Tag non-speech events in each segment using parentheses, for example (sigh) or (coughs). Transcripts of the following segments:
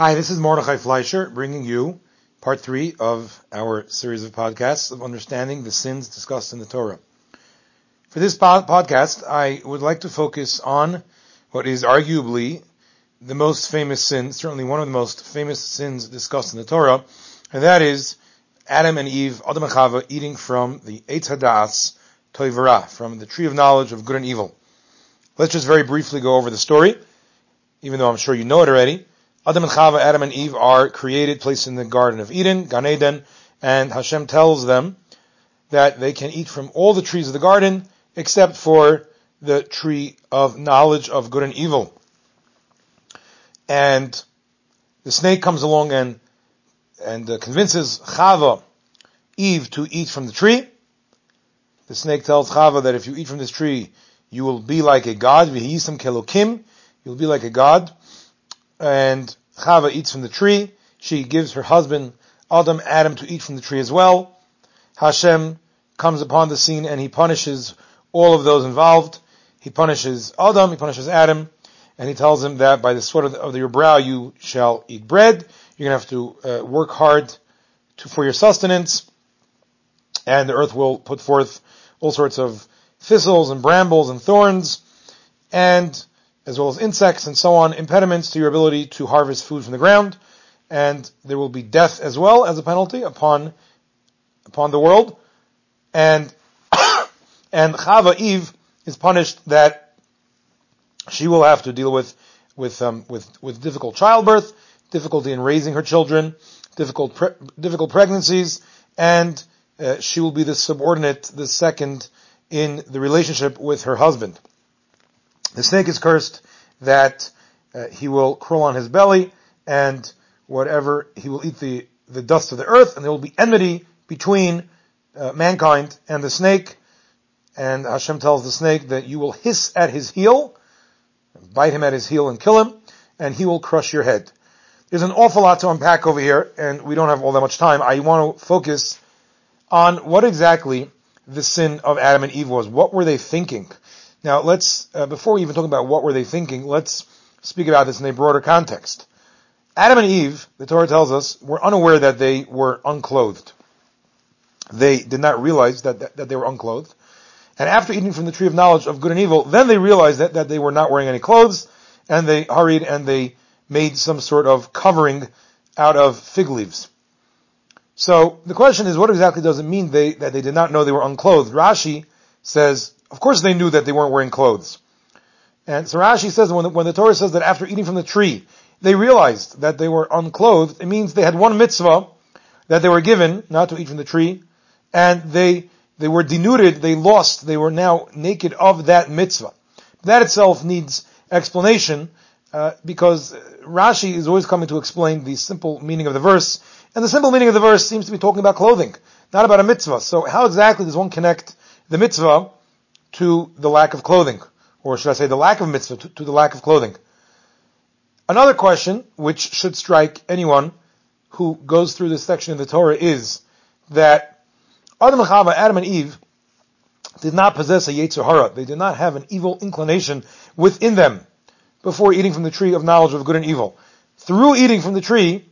Hi, this is Mordechai Fleischer bringing you part three of our series of podcasts of understanding the sins discussed in the Torah. For this podcast, I would like to focus on what is arguably the most famous sin, certainly one of the most famous sins discussed in the Torah, and that is Adam and Eve, Adam and Chava, eating from the Eitz Hadas Toivara, from the tree of knowledge of good and evil. Let's just very briefly go over the story, even though I'm sure you know it already. Adam and Chava, Adam and Eve are created, placed in the Garden of Eden, Gan Eden, and Hashem tells them that they can eat from all the trees of the garden except for the tree of knowledge of good and evil. And the snake comes along and and uh, convinces Chava, Eve, to eat from the tree. The snake tells Chava that if you eat from this tree, you will be like a god. You'll be like a god and Chava eats from the tree. She gives her husband Adam, Adam to eat from the tree as well. Hashem comes upon the scene and he punishes all of those involved. He punishes Adam, he punishes Adam, and he tells him that by the sweat of, your brow you shall eat bread. You're going to have to uh, work hard to, for your sustenance, and the earth will put forth all sorts of thistles and brambles and thorns, and as well as insects and so on, impediments to your ability to harvest food from the ground, and there will be death as well as a penalty upon upon the world. And (coughs) and Chava Eve is punished that she will have to deal with with um, with with difficult childbirth, difficulty in raising her children, difficult pre- difficult pregnancies, and uh, she will be the subordinate, the second in the relationship with her husband. The snake is cursed that uh, he will crawl on his belly and whatever, he will eat the, the dust of the earth and there will be enmity between uh, mankind and the snake. And Hashem tells the snake that you will hiss at his heel, bite him at his heel and kill him, and he will crush your head. There's an awful lot to unpack over here, and we don't have all that much time. I want to focus on what exactly the sin of Adam and Eve was. What were they thinking? Now let's, uh, before we even talk about what were they thinking, let's speak about this in a broader context. Adam and Eve, the Torah tells us, were unaware that they were unclothed. They did not realize that, that, that they were unclothed. And after eating from the tree of knowledge of good and evil, then they realized that, that they were not wearing any clothes, and they hurried and they made some sort of covering out of fig leaves. So the question is, what exactly does it mean they, that they did not know they were unclothed? Rashi says of course they knew that they weren't wearing clothes. And so Rashi says when the, when the Torah says that after eating from the tree, they realized that they were unclothed, it means they had one mitzvah that they were given, not to eat from the tree, and they, they were denuded, they lost, they were now naked of that mitzvah. That itself needs explanation, uh, because Rashi is always coming to explain the simple meaning of the verse, and the simple meaning of the verse seems to be talking about clothing, not about a mitzvah. So how exactly does one connect the mitzvah to the lack of clothing, or should I say the lack of mitzvah to, to the lack of clothing. Another question, which should strike anyone who goes through this section of the Torah, is that Adam and Chava, Adam and Eve, did not possess a Yetzer Hara. They did not have an evil inclination within them before eating from the tree of knowledge of good and evil. Through eating from the tree,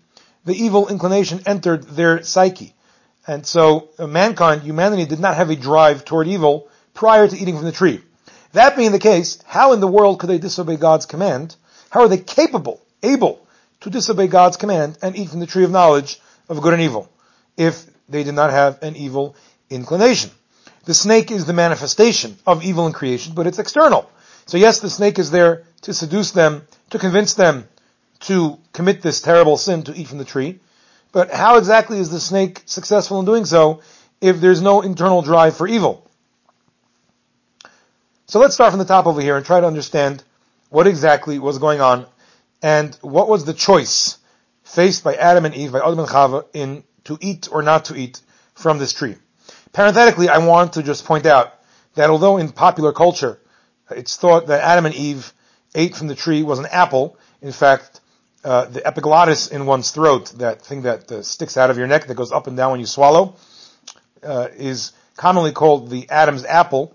the evil inclination entered their psyche. And so uh, mankind, humanity did not have a drive toward evil prior to eating from the tree. That being the case, how in the world could they disobey God's command? How are they capable, able to disobey God's command and eat from the tree of knowledge of good and evil if they did not have an evil inclination? The snake is the manifestation of evil in creation, but it's external. So yes, the snake is there to seduce them, to convince them to commit this terrible sin to eat from the tree. But how exactly is the snake successful in doing so if there's no internal drive for evil? So let's start from the top over here and try to understand what exactly was going on and what was the choice faced by Adam and Eve, by Adam and Chava, in to eat or not to eat from this tree. Parenthetically, I want to just point out that although in popular culture it's thought that Adam and Eve ate from the tree was an apple, in fact, uh, the epiglottis in one's throat, that thing that uh, sticks out of your neck that goes up and down when you swallow, uh, is commonly called the Adam's apple.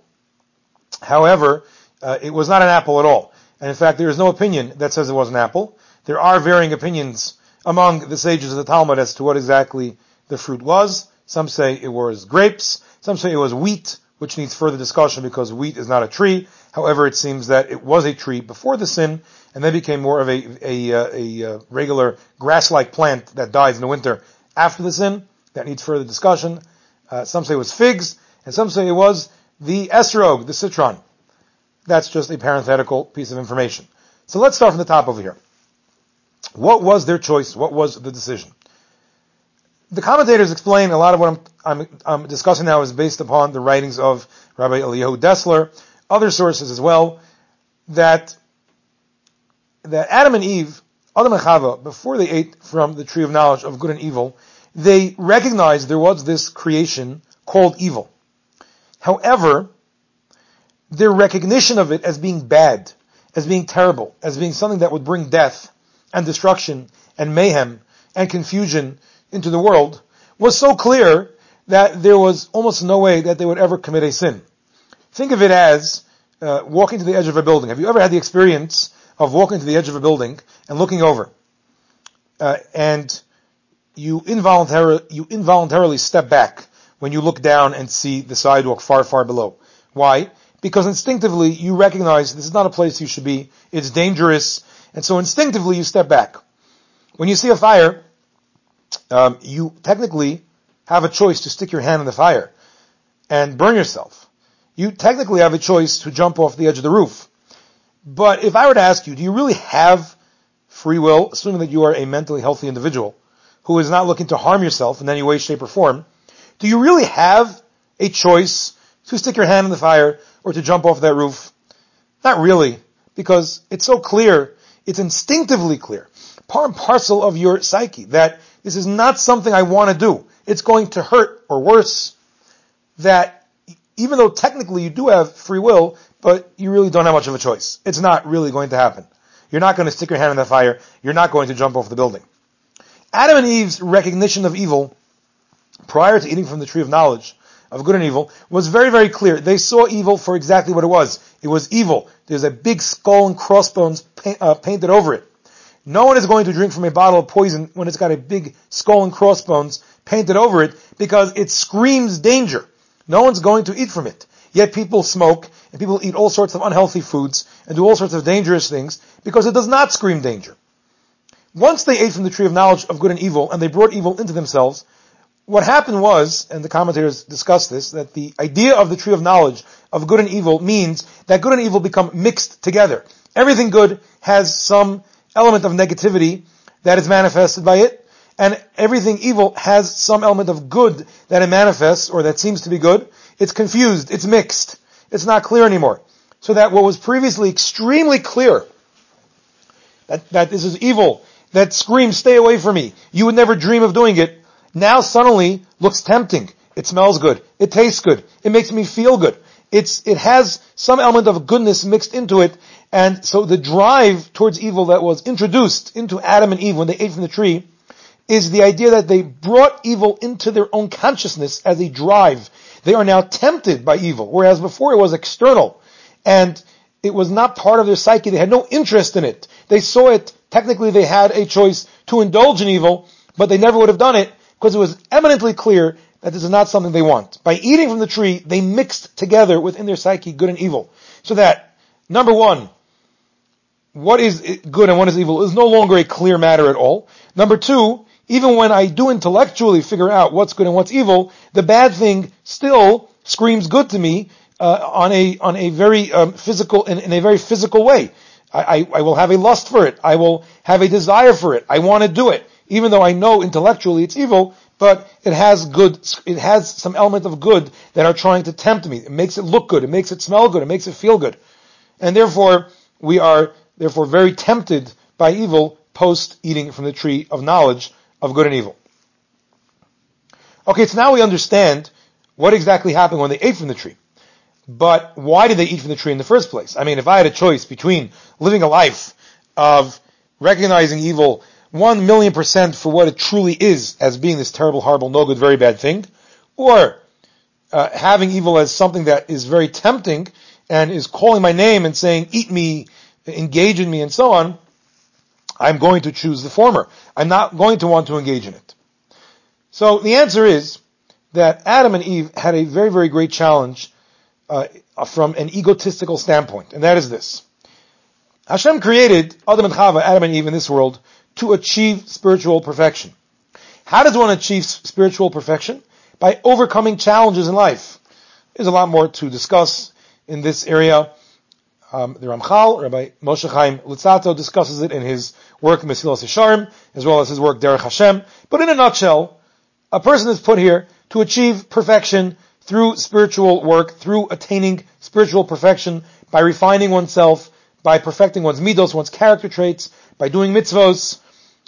However, uh, it was not an apple at all. And in fact, there is no opinion that says it was an apple. There are varying opinions among the sages of the Talmud as to what exactly the fruit was. Some say it was grapes. Some say it was wheat, which needs further discussion because wheat is not a tree. However, it seems that it was a tree before the sin, and then became more of a, a, a, a regular grass-like plant that dies in the winter after the sin. That needs further discussion. Uh, some say it was figs, and some say it was the esrog, the citron. That's just a parenthetical piece of information. So let's start from the top over here. What was their choice? What was the decision? The commentators explain a lot of what I'm, I'm, I'm discussing now is based upon the writings of Rabbi Eliyahu Dessler, other sources as well, that, that Adam and Eve, Adam and Chava, before they ate from the tree of knowledge of good and evil, they recognized there was this creation called evil. However, their recognition of it as being bad, as being terrible, as being something that would bring death and destruction and mayhem and confusion into the world was so clear that there was almost no way that they would ever commit a sin. Think of it as uh, walking to the edge of a building. Have you ever had the experience of walking to the edge of a building and looking over, uh, and you you involuntarily step back when you look down and see the sidewalk far far below? Why? Because instinctively you recognize this is not a place you should be. It's dangerous. And so instinctively you step back. When you see a fire, um, you technically have a choice to stick your hand in the fire and burn yourself. You technically have a choice to jump off the edge of the roof. But if I were to ask you, do you really have free will, assuming that you are a mentally healthy individual who is not looking to harm yourself in any way, shape, or form, do you really have a choice to stick your hand in the fire or to jump off that roof? Not really, because it's so clear it's instinctively clear, part and parcel of your psyche, that this is not something I want to do. It's going to hurt, or worse, that even though technically you do have free will, but you really don't have much of a choice. It's not really going to happen. You're not going to stick your hand in the fire. You're not going to jump off the building. Adam and Eve's recognition of evil prior to eating from the tree of knowledge of good and evil was very, very clear. They saw evil for exactly what it was. It was evil. There's a big skull and crossbones paint, uh, painted over it. No one is going to drink from a bottle of poison when it's got a big skull and crossbones painted over it because it screams danger. No one's going to eat from it. Yet people smoke and people eat all sorts of unhealthy foods and do all sorts of dangerous things because it does not scream danger. Once they ate from the tree of knowledge of good and evil and they brought evil into themselves, what happened was, and the commentators discuss this, that the idea of the tree of knowledge of good and evil means that good and evil become mixed together. Everything good has some element of negativity that is manifested by it, and everything evil has some element of good that it manifests, or that seems to be good. It's confused, it's mixed, it's not clear anymore. So that what was previously extremely clear, that, that this is evil, that screams, stay away from me, you would never dream of doing it, now suddenly looks tempting. It smells good. It tastes good. It makes me feel good. It's, it has some element of goodness mixed into it. And so the drive towards evil that was introduced into Adam and Eve when they ate from the tree is the idea that they brought evil into their own consciousness as a drive. They are now tempted by evil, whereas before it was external. And it was not part of their psyche. They had no interest in it. They saw it, technically they had a choice to indulge in evil, but they never would have done it because it was eminently clear that this is not something they want. By eating from the tree, they mixed together within their psyche good and evil. So that, number one, what is good and what is evil is no longer a clear matter at all. Number two, even when I do intellectually figure out what's good and what's evil, the bad thing still screams good to me uh, on a on a very um, physical in, in, a very physical way. I, I, I will have a lust for it. I will have a desire for it. I want to do it even though I know intellectually it's evil, but it has good, it has some element of good that are trying to tempt me. It makes it look good, it makes it smell good, it makes it feel good. And therefore, we are therefore very tempted by evil post eating from the tree of knowledge of good and evil. Okay, so now we understand what exactly happened when they ate from the tree. But why did they eat from the tree in the first place? I mean, if I had a choice between living a life of recognizing evil one million percent for what it truly is as being this terrible, horrible, no good, very bad thing, or uh, having evil as something that is very tempting and is calling my name and saying, eat me, engage in me, and so on, I'm going to choose the former. I'm not going to want to engage in it. So the answer is that Adam and Eve had a very, very great challenge uh, from an egotistical standpoint, and that is this. Hashem created Adam and Chava, Adam and Eve in this world to achieve spiritual perfection. How does one achieve spiritual perfection? By overcoming challenges in life. There's a lot more to discuss in this area. Um, the Ramchal, Rabbi Moshe Chaim Luzzatto, discusses it in his work Mesilas Yesharim, as well as his work Derech Hashem. But in a nutshell, a person is put here to achieve perfection through spiritual work, through attaining spiritual perfection, by refining oneself, by perfecting one's midos, one's character traits, by doing mitzvos,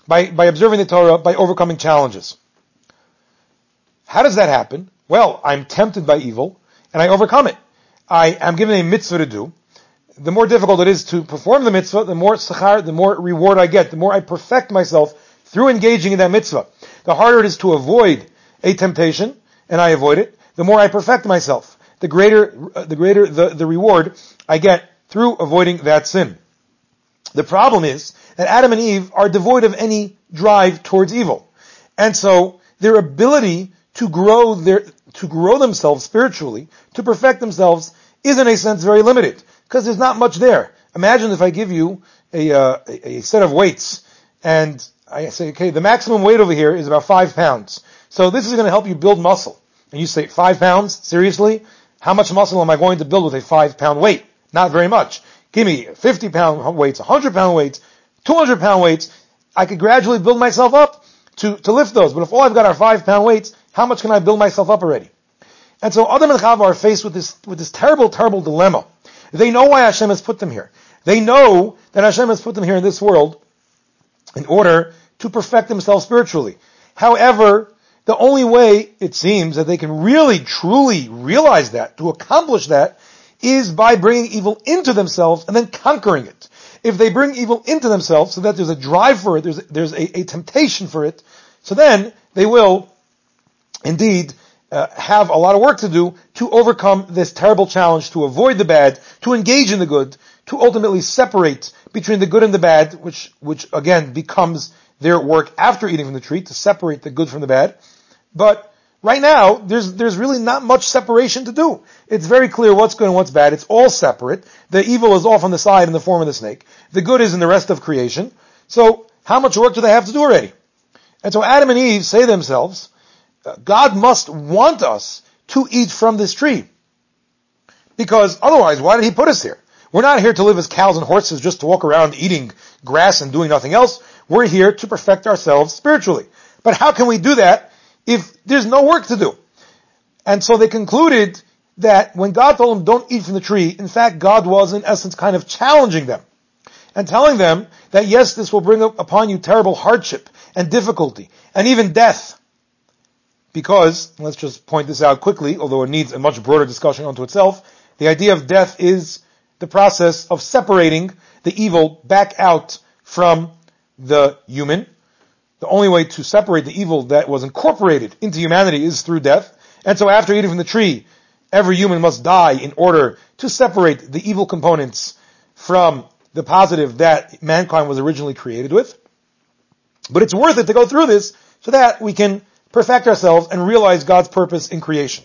by, by observing the Torah, by overcoming challenges. How does that happen? Well, I'm tempted by evil, and I overcome it. I am given a mitzvah to do. The more difficult it is to perform the mitzvah, the more sachar, the more reward I get, the more I perfect myself through engaging in that mitzvah. The harder it is to avoid a temptation, and I avoid it, the more I perfect myself. The greater, uh, the greater the, the reward I get through avoiding that sin. The problem is that Adam and Eve are devoid of any drive towards evil. And so their ability to grow their, to grow themselves spiritually, to perfect themselves, is in a sense very limited. Because there's not much there. Imagine if I give you a, uh, a, set of weights and I say, okay, the maximum weight over here is about five pounds. So this is going to help you build muscle. And you say, five pounds? Seriously? How much muscle am I going to build with a five pound weight? Not very much. Give me 50 pound weights, 100 pound weights, 200 pound weights. I could gradually build myself up to, to lift those. But if all I've got are five pound weights, how much can I build myself up already? And so Adam and Chava are faced with this, with this terrible, terrible dilemma. They know why Hashem has put them here. They know that Hashem has put them here in this world in order to perfect themselves spiritually. However, the only way, it seems, that they can really, truly realize that, to accomplish that, is by bringing evil into themselves and then conquering it. If they bring evil into themselves so that there's a drive for it, there's, there's a, a temptation for it, so then they will indeed uh, have a lot of work to do to overcome this terrible challenge, to avoid the bad, to engage in the good, to ultimately separate between the good and the bad, which, which again becomes their work after eating from the tree, to separate the good from the bad. But right now, there's, there's really not much separation to do. It's very clear what's good and what's bad. It's all separate. The evil is off on the side in the form of the snake. The good is in the rest of creation. So, how much work do they have to do already? And so Adam and Eve say to themselves, uh, God must want us to eat from this tree. Because otherwise, why did he put us here? We're not here to live as cows and horses just to walk around eating grass and doing nothing else. We're here to perfect ourselves spiritually. But how can we do that if there's no work to do? And so they concluded that when God told them don't eat from the tree, in fact God was in essence kind of challenging them and telling them that yes, this will bring upon you terrible hardship and difficulty and even death. Because, let's just point this out quickly, although it needs a much broader discussion unto itself, the idea of death is the process of separating the evil back out from the human. The only way to separate the evil that was incorporated into humanity is through death. And so after eating from the tree, every human must die in order to separate the evil components from the positive that mankind was originally created with. But it's worth it to go through this so that we can perfect ourselves and realize God's purpose in creation.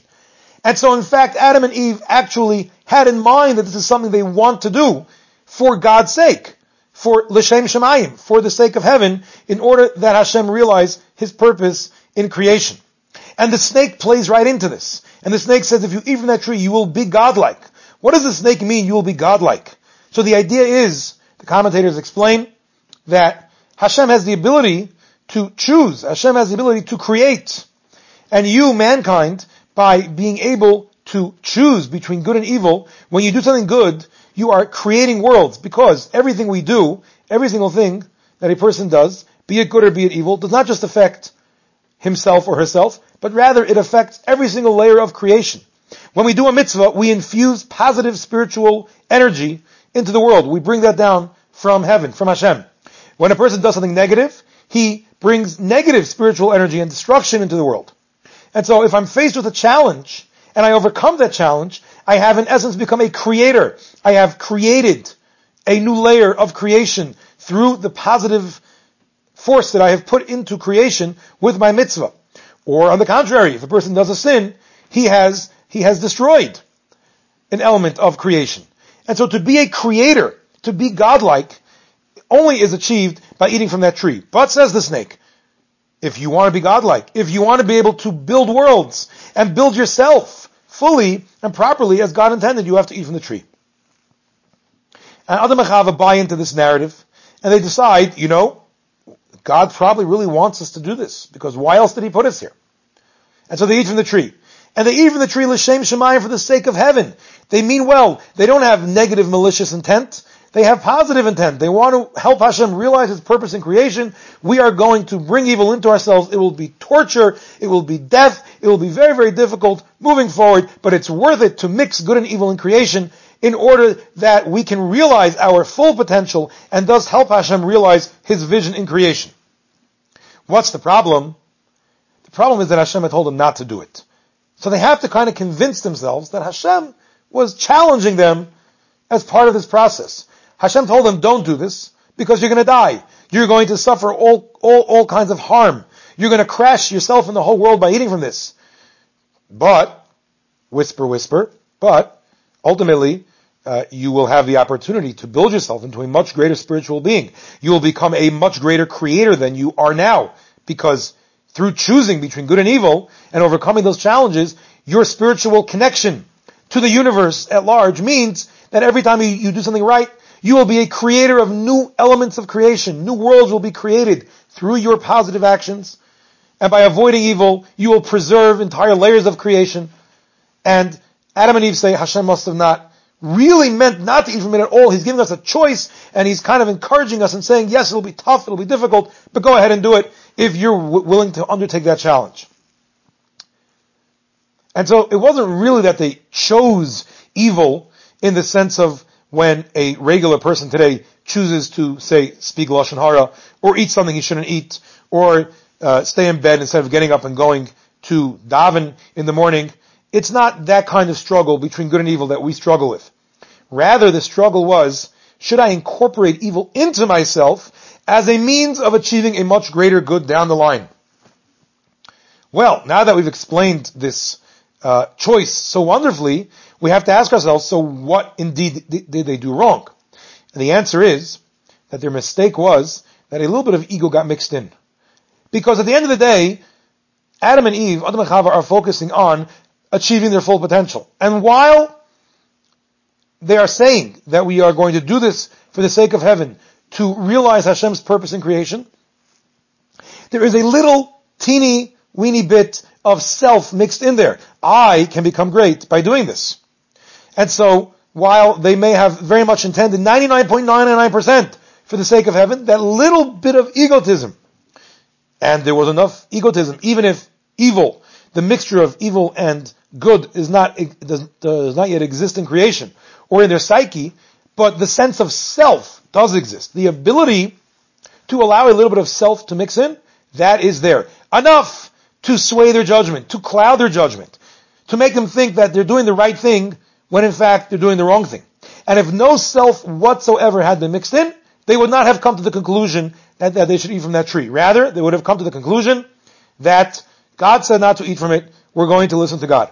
And so in fact, Adam and Eve actually had in mind that this is something they want to do for God's sake, for L'Shem Shamayim, for the sake of heaven, in order that Hashem realize His purpose in creation. And the snake plays right into this. And the snake says, if you eat from that tree, you will be godlike. What does the snake mean, you will be godlike? So the idea is, the commentators explain, that Hashem has the ability to choose. Hashem has the ability to create. And you, mankind, by being able to choose between good and evil, when you do something good, you are creating worlds because everything we do, every single thing that a person does, be it good or be it evil, does not just affect himself or herself, but rather it affects every single layer of creation. When we do a mitzvah, we infuse positive spiritual energy into the world. We bring that down from heaven, from Hashem. When a person does something negative, he brings negative spiritual energy and destruction into the world. And so if I'm faced with a challenge and I overcome that challenge, I have in essence become a creator. I have created a new layer of creation through the positive force that I have put into creation with my mitzvah. Or on the contrary, if a person does a sin, he has, he has destroyed an element of creation. And so to be a creator, to be godlike, only is achieved by eating from that tree. But says the snake, if you want to be godlike, if you want to be able to build worlds and build yourself fully and properly as God intended, you have to eat from the tree. And Adam and Chava buy into this narrative and they decide, you know, God probably really wants us to do this because why else did he put us here? And so they eat from the tree. And they eat from the tree l'shem shamayim for the sake of heaven. They mean well. They don't have negative malicious intent. They have positive intent. They want to help Hashem realize His purpose in creation. We are going to bring evil into ourselves. It will be torture. It will be death. It will be very, very difficult moving forward, but it's worth it to mix good and evil in creation in order that we can realize our full potential and thus help Hashem realize His vision in creation. What's the problem? The problem is that Hashem had told them not to do it. So they have to kind of convince themselves that Hashem was challenging them as part of this process. Hashem told them, don't do this because you're going to die. You're going to suffer all, all, all kinds of harm. You're going to crash yourself and the whole world by eating from this. But, whisper, whisper, but ultimately, uh, you will have the opportunity to build yourself into a much greater spiritual being. You will become a much greater creator than you are now because through choosing between good and evil and overcoming those challenges, your spiritual connection to the universe at large means that every time you, you do something right, you will be a creator of new elements of creation. New worlds will be created through your positive actions. And by avoiding evil, you will preserve entire layers of creation. And Adam and Eve say Hashem must have not really meant not to eat from it at all. He's giving us a choice and he's kind of encouraging us and saying, yes, it'll be tough, it'll be difficult, but go ahead and do it if you're w- willing to undertake that challenge. And so it wasn't really that they chose evil in the sense of when a regular person today chooses to say speak lashon hara or eat something he shouldn't eat or uh, stay in bed instead of getting up and going to daven in the morning. It's not that kind of struggle between good and evil that we struggle with. Rather, the struggle was, should I incorporate evil into myself as a means of achieving a much greater good down the line? Well, now that we've explained this uh, choice so wonderfully, we have to ask ourselves, so what indeed did they do wrong? And the answer is that their mistake was that a little bit of ego got mixed in. Because at the end of the day, Adam and Eve, Adam and Chava are focusing on achieving their full potential. And while they are saying that we are going to do this for the sake of heaven, to realize Hashem's purpose in creation, there is a little teeny weeny bit of self mixed in there. I can become great by doing this. And so, while they may have very much intended 99.99% for the sake of heaven, that little bit of egotism, and there was enough egotism, even if evil, the mixture of evil and good is not, does, does not yet exist in creation or in their psyche, but the sense of self does exist. The ability to allow a little bit of self to mix in, that is there. Enough to sway their judgment, to cloud their judgment, to make them think that they're doing the right thing when in fact they're doing the wrong thing. And if no self whatsoever had been mixed in, they would not have come to the conclusion that, that they should eat from that tree. Rather, they would have come to the conclusion that God said not to eat from it, we're going to listen to God.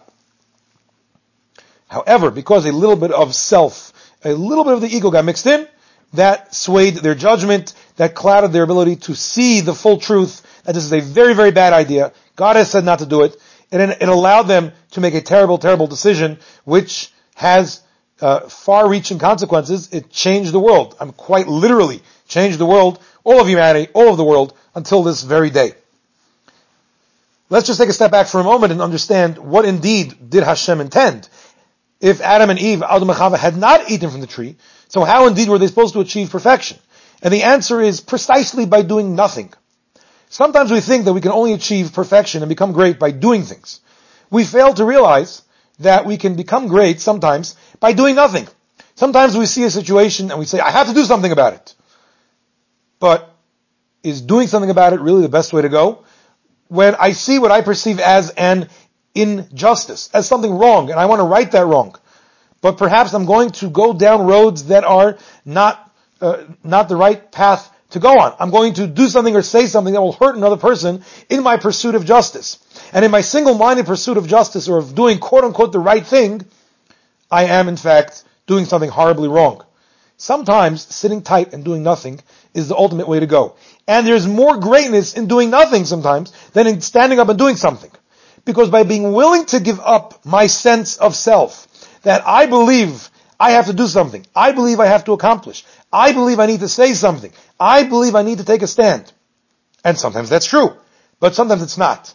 However, because a little bit of self, a little bit of the ego got mixed in, that swayed their judgment, that clouded their ability to see the full truth, that this is a very, very bad idea. God has said not to do it, and it allowed them to make a terrible, terrible decision, which has uh, far-reaching consequences. It changed the world. I'm quite literally changed the world, all of humanity, all of the world, until this very day. Let's just take a step back for a moment and understand what indeed did Hashem intend if Adam and Eve, Adam and Chava, had not eaten from the tree, so how indeed were they supposed to achieve perfection? And the answer is precisely by doing nothing. Sometimes we think that we can only achieve perfection and become great by doing things. We fail to realize that we can become great sometimes by doing nothing. Sometimes we see a situation and we say, I have to do something about it. But is doing something about it really the best way to go? When I see what I perceive as an injustice, as something wrong, and I want to right that wrong. But perhaps I'm going to go down roads that are not uh, not the right path to go on. I'm going to do something or say something that will hurt another person in my pursuit of justice. And in my single-minded pursuit of justice or of doing quote unquote the right thing, I am in fact doing something horribly wrong. Sometimes sitting tight and doing nothing is the ultimate way to go. And there's more greatness in doing nothing sometimes than in standing up and doing something. Because by being willing to give up my sense of self, that I believe I have to do something, I believe I have to accomplish, I believe I need to say something, I believe I need to take a stand. And sometimes that's true, but sometimes it's not.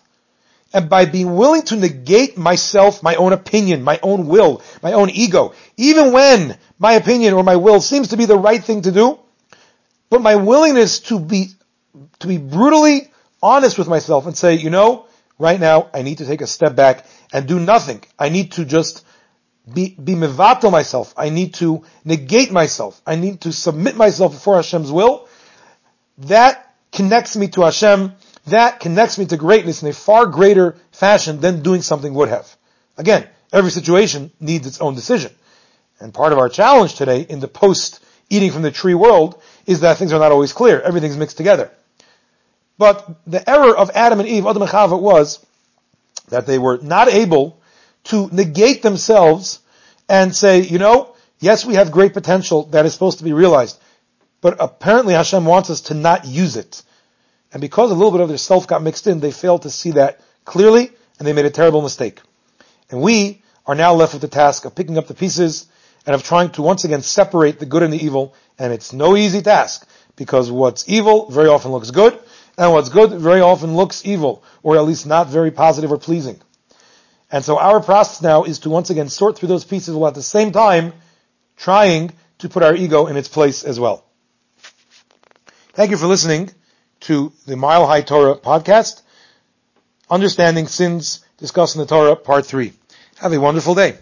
And by being willing to negate myself, my own opinion, my own will, my own ego, even when my opinion or my will seems to be the right thing to do, but my willingness to be, to be brutally honest with myself and say, you know, right now I need to take a step back and do nothing. I need to just be, be mevatel myself. I need to negate myself. I need to submit myself before Hashem's will. That connects me to Hashem that connects me to greatness in a far greater fashion than doing something would have. Again, every situation needs its own decision. And part of our challenge today in the post eating from the tree world is that things are not always clear. Everything's mixed together. But the error of Adam and Eve, Adam and Chava, was that they were not able to negate themselves and say, you know, yes, we have great potential that is supposed to be realized, but apparently Hashem wants us to not use it. And because a little bit of their self got mixed in, they failed to see that clearly, and they made a terrible mistake. And we are now left with the task of picking up the pieces and of trying to once again separate the good and the evil. And it's no easy task, because what's evil very often looks good, and what's good very often looks evil, or at least not very positive or pleasing. And so our process now is to once again sort through those pieces while at the same time trying to put our ego in its place as well. Thank you for listening to the Mile High Torah podcast, Understanding Sins Discussing the Torah, Part 3. Have a wonderful day.